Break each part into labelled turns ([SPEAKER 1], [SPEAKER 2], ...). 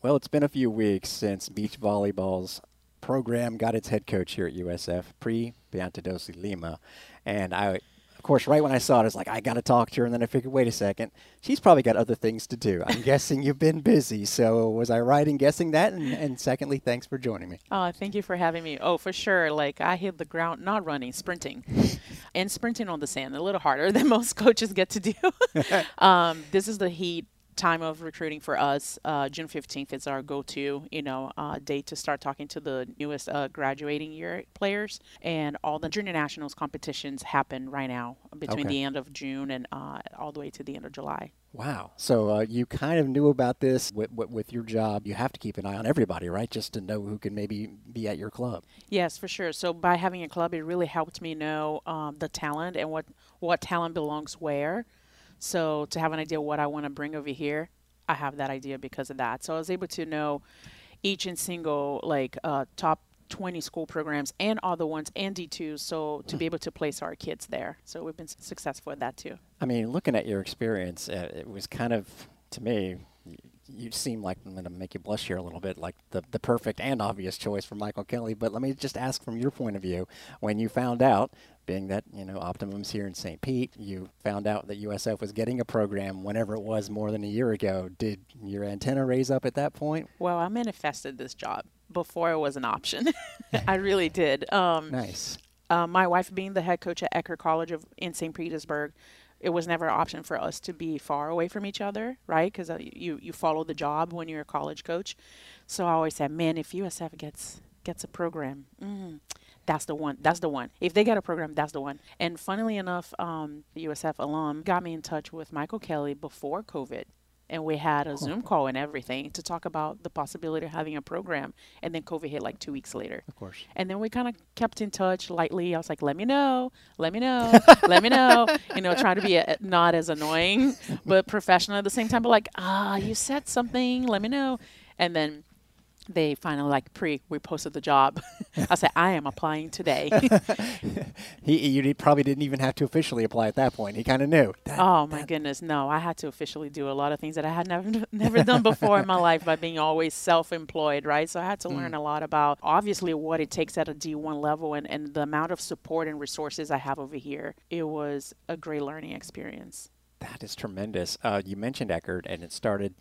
[SPEAKER 1] Well, it's been a few weeks since beach volleyball's program got its head coach here at USF, Pri Piantadosi Lima. And I, of course, right when I saw it, I was like, I got to talk to her. And then I figured, wait a second, she's probably got other things to do. I'm guessing you've been busy. So was I right in guessing that? And, and secondly, thanks for joining me.
[SPEAKER 2] Oh, thank you for having me. Oh, for sure. Like I hit the ground, not running, sprinting. and sprinting on the sand, a little harder than most coaches get to do. um, this is the heat time of recruiting for us. Uh, June 15th is our go-to, you know, uh, date to start talking to the newest uh, graduating year players. And all the junior nationals competitions happen right now between okay. the end of June and uh, all the way to the end of July.
[SPEAKER 1] Wow. So uh, you kind of knew about this with, with, with, your job. You have to keep an eye on everybody, right? Just to know who can maybe be at your club.
[SPEAKER 2] Yes, for sure. So by having a club, it really helped me know um, the talent and what, what talent belongs where. So to have an idea what I want to bring over here, I have that idea because of that. So I was able to know each and single like uh, top 20 school programs and other ones and D2s so to be able to place our kids there. So we've been successful at that too.
[SPEAKER 1] I mean, looking at your experience, uh, it was kind of to me you seem like I'm going to make you blush here a little bit, like the, the perfect and obvious choice for Michael Kelly. But let me just ask from your point of view, when you found out, being that you know Optimum's here in St. Pete, you found out that USF was getting a program whenever it was more than a year ago. Did your antenna raise up at that point?
[SPEAKER 2] Well, I manifested this job before it was an option. I really did.
[SPEAKER 1] Um, nice.
[SPEAKER 2] Uh, my wife being the head coach at Eckerd College of in St. Petersburg, it was never an option for us to be far away from each other, right? Because uh, you you follow the job when you're a college coach. So I always said, man, if USF gets gets a program, mm, that's the one. That's the one. If they get a program, that's the one. And funnily enough, um, USF alum got me in touch with Michael Kelly before COVID and we had a Zoom call and everything to talk about the possibility of having a program. And then COVID hit like two weeks later.
[SPEAKER 1] Of course.
[SPEAKER 2] And then we kind of kept in touch lightly. I was like, "Let me know, let me know, let me know." You know, trying to be a, not as annoying, but professional at the same time. But like, ah, you said something. Let me know. And then they finally like pre we posted the job. I said i am applying today.
[SPEAKER 1] He you probably didn't even have to officially apply at that point. He kind of knew.
[SPEAKER 2] That, oh my that. goodness. No i had to officially do a lot of things that i had never never done before in my life by being always self-employed right? So i had to mm. learn a lot about obviously what it takes at a d1 level and, and the amount of support and resources i have over here. It was a great learning experience.
[SPEAKER 1] That is tremendous. Uh, you mentioned Eckerd, and it started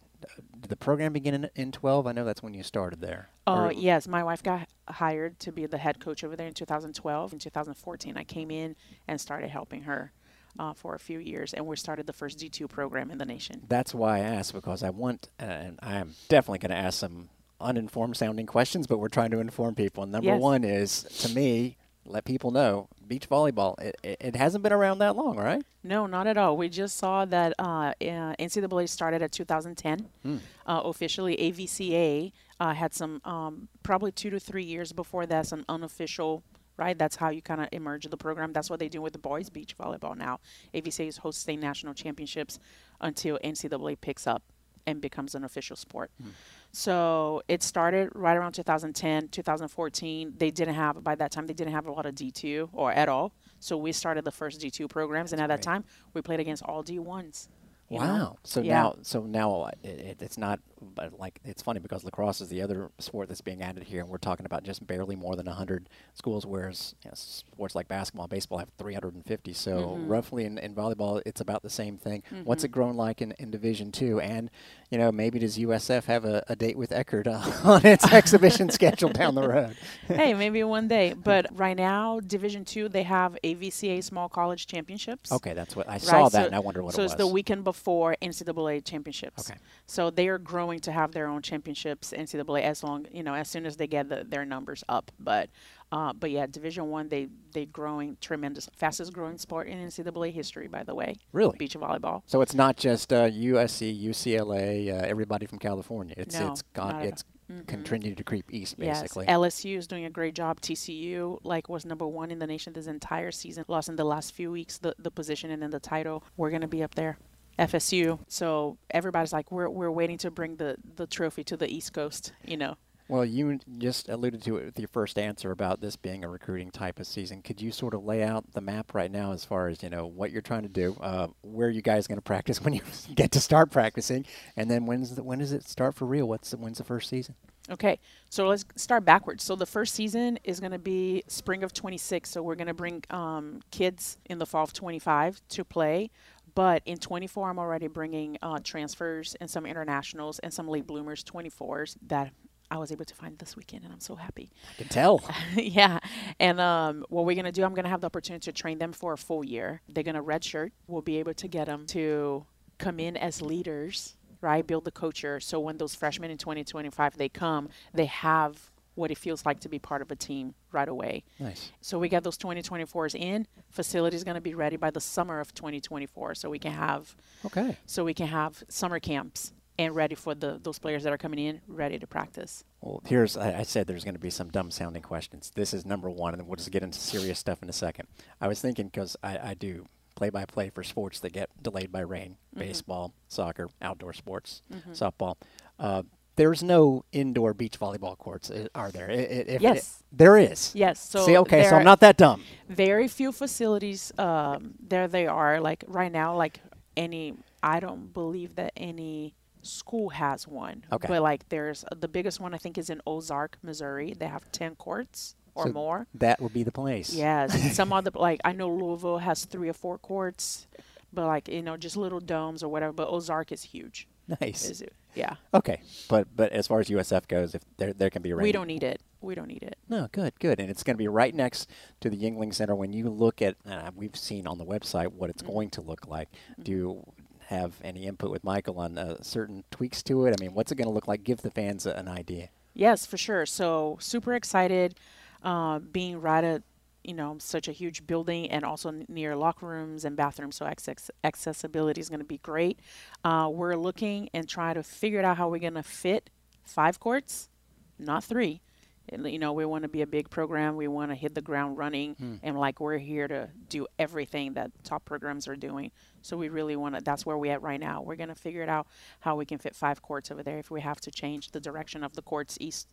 [SPEAKER 1] did the program begin in, in 12? I know that's when you started there.
[SPEAKER 2] Oh, yes. My wife got hired to be the head coach over there in 2012. In 2014, I came in and started helping her. Uh, for a few years, and we started the first D2 program in the nation.
[SPEAKER 1] That's why I asked because I want, uh, and I am definitely going to ask some uninformed sounding questions, but we're trying to inform people. And number yes. one is, to me, let people know beach volleyball it, it, it, hasn't been around that long right?
[SPEAKER 2] No not at all. We just saw that uh, ncaa started at 2010 hmm. uh, officially avca uh, had some um, probably two to three years before that some unofficial right? That's how you kind of emerge the program. That's what they do with the boys beach volleyball now. Avca is hosting national championships until ncaa picks up and becomes an official sport hmm. So it started right around 2010, 2014. They didn't have, by that time, they didn't have a lot of D2 or at all. So we started the first D2 programs. That's and at great. that time, we played against all D1s.
[SPEAKER 1] wow. Know? So yeah. now, so now uh, it, it's not but like it's funny because lacrosse is the other sport that's being added here, and we're talking about just barely more than 100 schools, whereas you know, sports like basketball, baseball have 350. So mm-hmm. roughly in, in volleyball, it's about the same thing. Mm-hmm. What's it grown like in, in Division Two? And you know, maybe does USF have a, a date with Eckerd uh, on its exhibition schedule down the road?
[SPEAKER 2] hey, maybe one day. But right now, Division Two, they have AVCA Small College Championships.
[SPEAKER 1] Okay, that's what I right? saw that, and I wonder what
[SPEAKER 2] so
[SPEAKER 1] it was.
[SPEAKER 2] So it's the weekend before NCAA championships. Okay. So they are growing going to have their own championships NCAA as long you know as soon as they get the, their numbers up. But uh, but yeah, Division One they they growing tremendous, fastest growing sport in NCAA history, by the way.
[SPEAKER 1] Really,
[SPEAKER 2] beach volleyball.
[SPEAKER 1] So it's not just uh, USC, UCLA, uh, everybody from California. It's
[SPEAKER 2] no,
[SPEAKER 1] it's gone. It's mm-hmm. continued to creep east, basically.
[SPEAKER 2] Yes, LSU is doing a great job. TCU like was number one in the nation this entire season. Lost in the last few weeks the the position and then the title. We're gonna be up there. FSU. So everybody's like, we're we're waiting to bring the the trophy to the East Coast. You know.
[SPEAKER 1] Well, you just alluded to it with your first answer about this being a recruiting type of season. Could you sort of lay out the map right now as far as you know what you're trying to do, uh, where you guys going to practice when you get to start practicing, and then when's the, when does it start for real? What's the, when's the first season?
[SPEAKER 2] Okay, so let's start backwards. So the first season is going to be spring of 26. So we're going to bring um, kids in the fall of 25 to play. But in 24, I'm already bringing uh, transfers and some internationals and some late bloomers, 24s that I was able to find this weekend, and I'm so happy.
[SPEAKER 1] I can tell.
[SPEAKER 2] yeah. And um, what we're going to do, I'm going to have the opportunity to train them for a full year. They're going to redshirt. We'll be able to get them to come in as leaders right? Build the culture so when those freshmen in 2025 they come, they have what it feels like to be part of a team right away.
[SPEAKER 1] Nice.
[SPEAKER 2] So we got those 2024s in. Facility is going to be ready by the summer of 2024, so we can have
[SPEAKER 1] okay.
[SPEAKER 2] So we can have summer camps and ready for the those players that are coming in, ready to practice.
[SPEAKER 1] Well, here's I, I said there's going to be some dumb sounding questions. This is number one, and we'll just get into serious stuff in a second. I was thinking because I, I do play-by-play for sports that get delayed by rain: mm-hmm. baseball, soccer, outdoor sports, mm-hmm. softball. Uh, there's no indoor beach volleyball courts, are there?
[SPEAKER 2] If yes,
[SPEAKER 1] it, there is.
[SPEAKER 2] Yes.
[SPEAKER 1] So see, okay, so I'm not that dumb.
[SPEAKER 2] Very few facilities. Um, there they are. Like right now, like any. I don't believe that any school has one.
[SPEAKER 1] Okay.
[SPEAKER 2] But like, there's uh, the biggest one I think is in Ozark, Missouri. They have ten courts or
[SPEAKER 1] so
[SPEAKER 2] more.
[SPEAKER 1] That would be the place.
[SPEAKER 2] Yes. some other like I know Louisville has three or four courts, but like you know just little domes or whatever. But Ozark is huge.
[SPEAKER 1] Nice.
[SPEAKER 2] Is? Yeah.
[SPEAKER 1] Okay, but but as far as USF goes, if there there can be rain,
[SPEAKER 2] we don't need it. We don't need it.
[SPEAKER 1] No, good, good, and it's going to be right next to the Yuengling Center. When you look at, uh, we've seen on the website what it's mm-hmm. going to look like. Mm-hmm. Do you have any input with Michael on uh, certain tweaks to it? I mean, what's it going to look like? Give the fans a, an idea.
[SPEAKER 2] Yes, for sure. So super excited uh, being right at you know such a huge building and also near locker rooms and bathrooms so access- accessibility is going to be great. Uh, we're looking and trying to figure out how we're going to fit five courts not three. You know we want to be a big program. We want to hit the ground running hmm. and like we're here to do everything that top programs are doing. So we really want to that's where we're at right now. We're going to figure it out how we can fit five courts over there if we have to change the direction of the courts east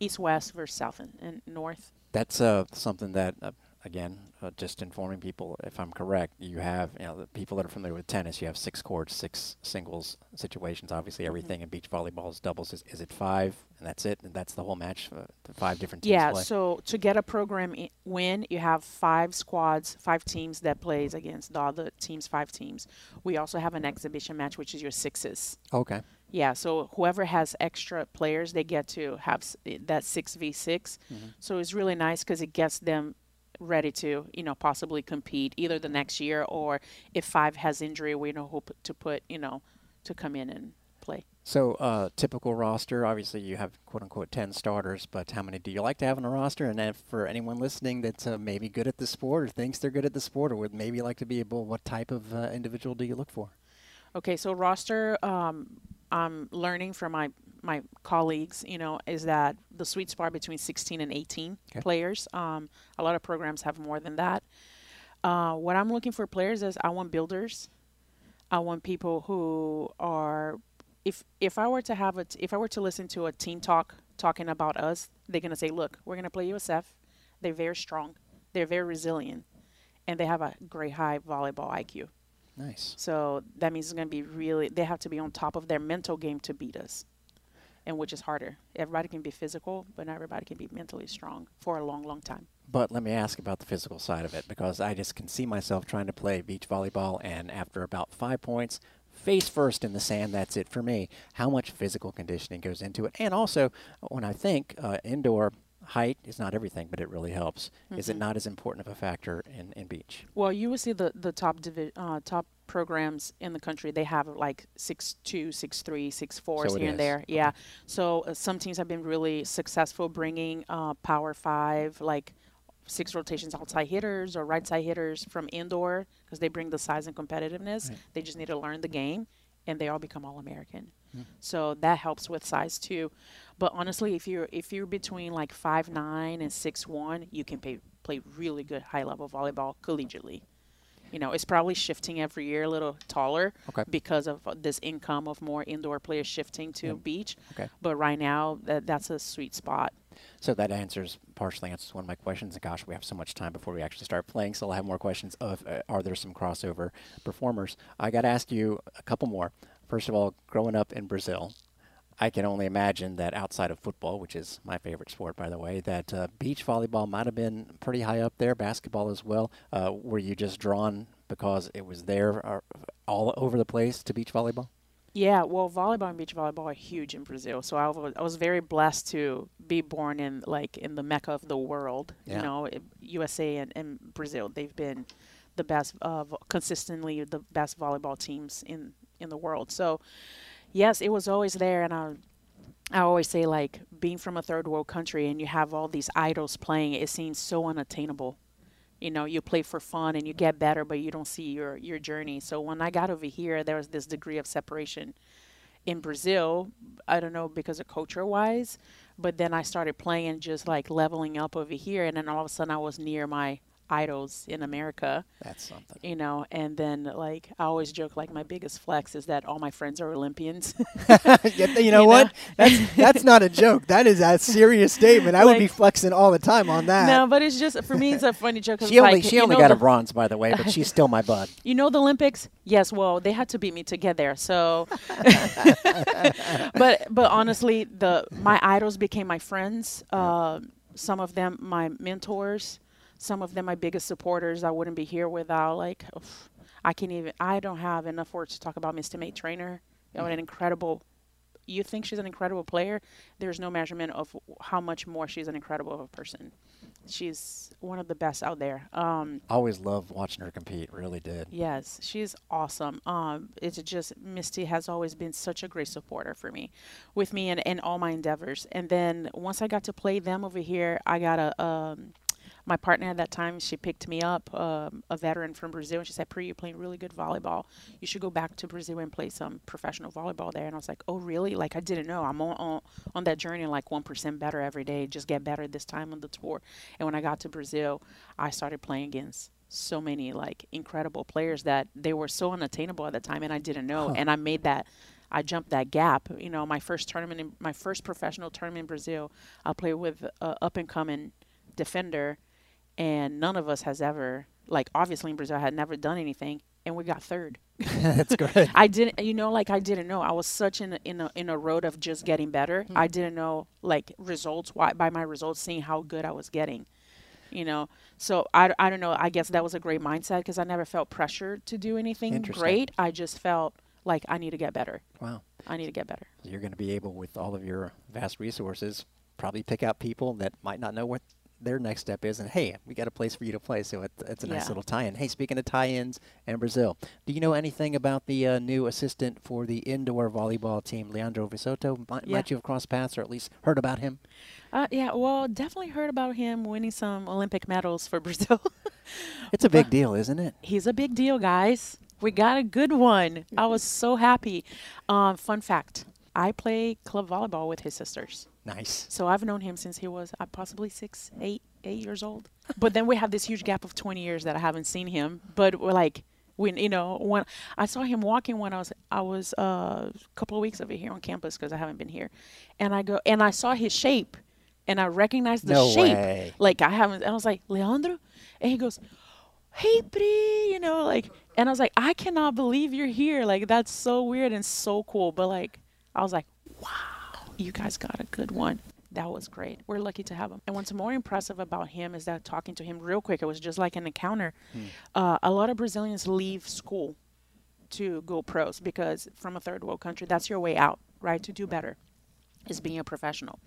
[SPEAKER 2] east west versus south and, and north
[SPEAKER 1] that's uh, something that uh, again, uh, just informing people, if I'm correct, you have, you know, the people that are familiar with tennis, you have six courts, six singles situations. Obviously, mm-hmm. everything in beach volleyball is doubles. Is, is it five, and that's it? And that's the whole match, uh, the five different teams
[SPEAKER 2] Yeah,
[SPEAKER 1] play?
[SPEAKER 2] so to get a program I- win, you have five squads, five teams that plays against the other teams, five teams. We also have an exhibition match, which is your sixes.
[SPEAKER 1] Okay.
[SPEAKER 2] Yeah, so whoever has extra players, they get to have that 6v6. Mm-hmm. So it's really nice because it gets them ready to, you know, possibly compete either the next year or if five has injury, we know who to put, you know, to come in and play.
[SPEAKER 1] So, uh, typical roster, obviously you have quote unquote 10 starters, but how many do you like to have in a roster? And then for anyone listening that's uh, maybe good at the sport or thinks they're good at the sport or would maybe like to be a able, what type of uh, individual do you look for?
[SPEAKER 2] Okay, so roster, um, I'm learning from my my colleagues, you know, is that the sweet spot between 16 and 18 okay. players. Um, a lot of programs have more than that. Uh, what I'm looking for players is I want builders. I want people who are, if if I were to have a, t- if I were to listen to a team talk talking about us, they're gonna say, look, we're gonna play USF. They're very strong. They're very resilient, and they have a great high volleyball IQ.
[SPEAKER 1] Nice.
[SPEAKER 2] So that means it's going to be really, they have to be on top of their mental game to beat us and which is harder. Everybody can be physical, but not everybody can be mentally strong for a long, long time.
[SPEAKER 1] But let me ask about the physical side of it because I just can see myself trying to play beach volleyball, and after about five points, face first in the sand, that's it for me. How much physical conditioning goes into it? And also, when I think uh, indoor, height is not everything, but it really helps. Mm-hmm. Is it mm-hmm. not as important of a factor in, in beach?
[SPEAKER 2] Well, you will see the the top divi- uh, top programs in the country, they have like six two, six three, six fours
[SPEAKER 1] so
[SPEAKER 2] here and there. Yeah. So uh, some teams have been really successful bringing uh, power five, like six rotations outside hitters or right side hitters from indoor because they bring the size and competitiveness. Right. They just need to learn the game, and they all become all American. Mm. So that helps with size too. But honestly, if you're if you're between like five nine and six one, you can pay, play really good high level volleyball collegiately You know, it's probably shifting every year a little taller
[SPEAKER 1] Okay.
[SPEAKER 2] because of uh, this income of more indoor players shifting to beach.
[SPEAKER 1] Okay.
[SPEAKER 2] But right now, that, that's a sweet spot.
[SPEAKER 1] So that answers partially answers one of my questions. And gosh, we have so much time before we actually start playing, so I'll have more questions. Of uh, are there some crossover performers? I got to ask you a couple more. First of all, growing up in Brazil, I can only imagine that outside of football, which is my favorite sport, by the way, that uh, beach volleyball might have been pretty high up there. Basketball as well. Uh, were you just drawn because it was there uh, all over the place to beach volleyball?
[SPEAKER 2] Yeah, well, volleyball and beach volleyball are huge in Brazil. So I was, I was very blessed to be born in like in the mecca of the world.
[SPEAKER 1] Yeah.
[SPEAKER 2] You know, it- USA and, and Brazil. They've been the best, uh, consistently the best volleyball teams in in the world. So yes, it was always there, and I. I always say, like, being from a third world country and you have all these idols playing, it seems so unattainable. You know, you play for fun and you get better, but you don't see your, your journey. So when I got over here, there was this degree of separation in Brazil. I don't know because of culture wise, but then I started playing just like leveling up over here, and then all of a sudden I was near my idols in America,
[SPEAKER 1] That's something.
[SPEAKER 2] you know. And then like I always joke like my biggest flex is that all my friends are Olympians.
[SPEAKER 3] You know
[SPEAKER 2] You
[SPEAKER 3] what? That's that's not a joke. That is a serious statement. I would be flexing all the time on that.
[SPEAKER 2] no, but it's just for me it's a funny joke.
[SPEAKER 1] She only
[SPEAKER 2] like,
[SPEAKER 1] she only got
[SPEAKER 2] the-
[SPEAKER 1] a bronze, by the way, but she's still my bud.
[SPEAKER 2] You know the Olympics? Yes. Well, they had to beat me to get there. So, but but honestly, the my idols became my friends. Uh, some of them my mentors. Some of them my biggest supporters. I wouldn't be here without like. oof, I can't even. I don't have enough words to talk about Misty May-Treanor. You know, an incredible. You think she's an incredible player? There's no measurement of how much more she's an incredible of a person. She's one of the best out there. Um,
[SPEAKER 1] Always loved watching her compete. Really did.
[SPEAKER 2] Yes, she's awesome. Um, it's just Misty has always been such a great supporter for me, with me and in all my endeavors. And then once I got to play them over here, I got a um, my partner at that time. She picked me up, um, a veteran from Brazil, and she said, "Pri, you're playing really good volleyball. You should go back to Brazil and play some professional volleyball there." And I was like, "Oh, really? Like I didn't know. I'm on on, on that journey, like one percent better every day. Just get better this time on the tour." And when I got to Brazil, I started playing against so many like incredible players that they were so unattainable at the time and I didn't know and I made that I jumped that gap you know my first tournament in my first professional tournament in Brazil I played with a up and coming defender and none of us has ever like obviously in Brazil I had never done anything and we got third
[SPEAKER 1] That's good.
[SPEAKER 2] I didn't, you know, like I didn't know. I was such in a, in a in a road of just getting better. Hmm. I didn't know like results. Why by my results, seeing how good I was getting, you know. So I, I don't know. I guess that was a great mindset because I never felt pressured to do anything great. I just felt like I need to get better.
[SPEAKER 1] Wow.
[SPEAKER 2] I need to get better.
[SPEAKER 1] You're going to be able, with all of your vast resources, probably pick out people that might not know what their next step is. And hey, we got a place for you to play, so it, it's a nice
[SPEAKER 2] Yeah.
[SPEAKER 1] little tie-in. Hey, speaking of tie-ins and Brazil, do you know anything about the uh, new assistant for the indoor volleyball team, Leandro Vissotto? Might,
[SPEAKER 2] Yeah.
[SPEAKER 1] might you have crossed paths or at least heard about him?
[SPEAKER 2] Uh, yeah, well, definitely heard about him winning some Olympic medals for Brazil.
[SPEAKER 1] It's a big deal, isn't it?
[SPEAKER 2] He's a big deal, guys. We got a good one. I was so happy. Um, fun fact: I play club volleyball with his sisters.
[SPEAKER 1] Nice.
[SPEAKER 2] So I've known him since he was uh, possibly six, eight, eight years old. But then we have this huge gap of 20 years that I haven't seen him. But we're like, when you know, when I saw him walking when I was I was uh, a couple of weeks over here on campus because I haven't been here, and I go and I saw his shape, and I recognized the
[SPEAKER 1] No
[SPEAKER 2] shape.
[SPEAKER 1] way.
[SPEAKER 2] Like I haven't. And I was like, Leandro, and he goes, Hey, Pri, you know, like, and I was like, I cannot believe you're here. Like that's so weird and so cool. But like, I was like, wow, you guys got a good one. That was great. We're lucky to have him. And what's more impressive about him is that talking to him real quick, it was just like an encounter. Uh, a lot of Brazilians leave school to go pros because from a third world country, that's your way out, right? To do better is being a professional.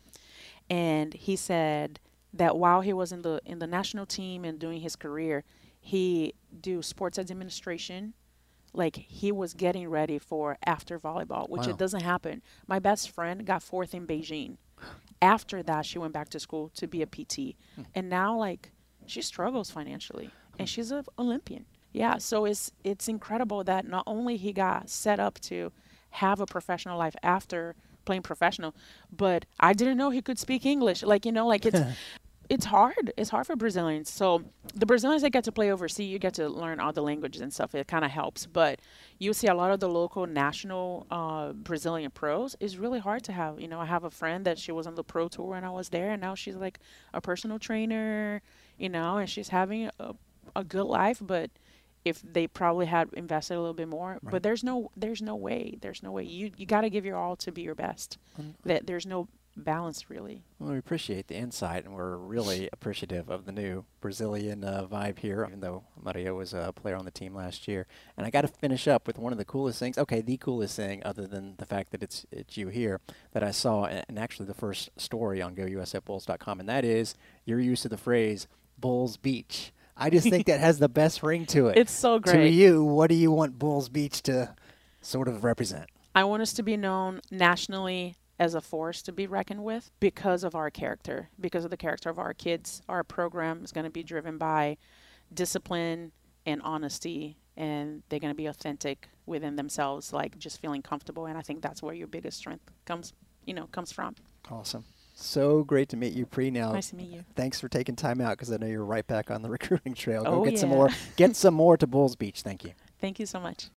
[SPEAKER 2] And he said that while he was in the in the national team and doing his career, he do sports administration like he was getting ready for after volleyball, which
[SPEAKER 1] Wow.
[SPEAKER 2] it doesn't happen. My best friend got fourth in Beijing. After that, she went back to school to be a PT, hmm. and now like she struggles financially, and hmm. she's an Olympian. Yeah, so it's it's incredible that not only he got set up to have a professional life after playing professional, but I didn't know he could speak English. Like you know, like it's it's hard. It's hard for Brazilians. So the Brazilians that get to play overseas, you get to learn all the languages and stuff. It kind of helps. But you see a lot of the local national uh, Brazilian pros It's really hard to have. You know, I have a friend that she was on the pro tour when I was there, and now she's like a personal trainer. You know, and she's having a, a good life, but if they probably had invested a little bit more right. but there's no there's no way there's no way you you got to give your all to be your best that there's no balance really.
[SPEAKER 1] Well, we appreciate the insight, and we're really appreciative of the new Brazilian uh, vibe here. Even though Mario was a player on the team last year, and I got to finish up with one of the coolest things. Okay, the coolest thing, other than the fact that it's it's you here, that I saw, and actually the first story on GoUSFBulls.com, and that is your use of the phrase "Bulls Beach." I just think that has the best ring to it.
[SPEAKER 2] It's so great.
[SPEAKER 1] To you, what do you want Bulls Beach to sort of represent?
[SPEAKER 2] I want us to be known nationally as a force to be reckoned with because of our character, because of the character of our kids. Our program is going to be driven by discipline and honesty, and they're going to be authentic within themselves, like just feeling comfortable. And I think that's where your biggest strength comes, you know, comes from.
[SPEAKER 1] Awesome. So great to meet you, Pri. Now,
[SPEAKER 2] nice to meet you.
[SPEAKER 1] Thanks for taking time out because I know you're right back on the recruiting trail.
[SPEAKER 2] Go
[SPEAKER 1] oh, get
[SPEAKER 2] yeah.
[SPEAKER 1] some more. Get some more to Bulls Beach. Thank you.
[SPEAKER 2] Thank you so much.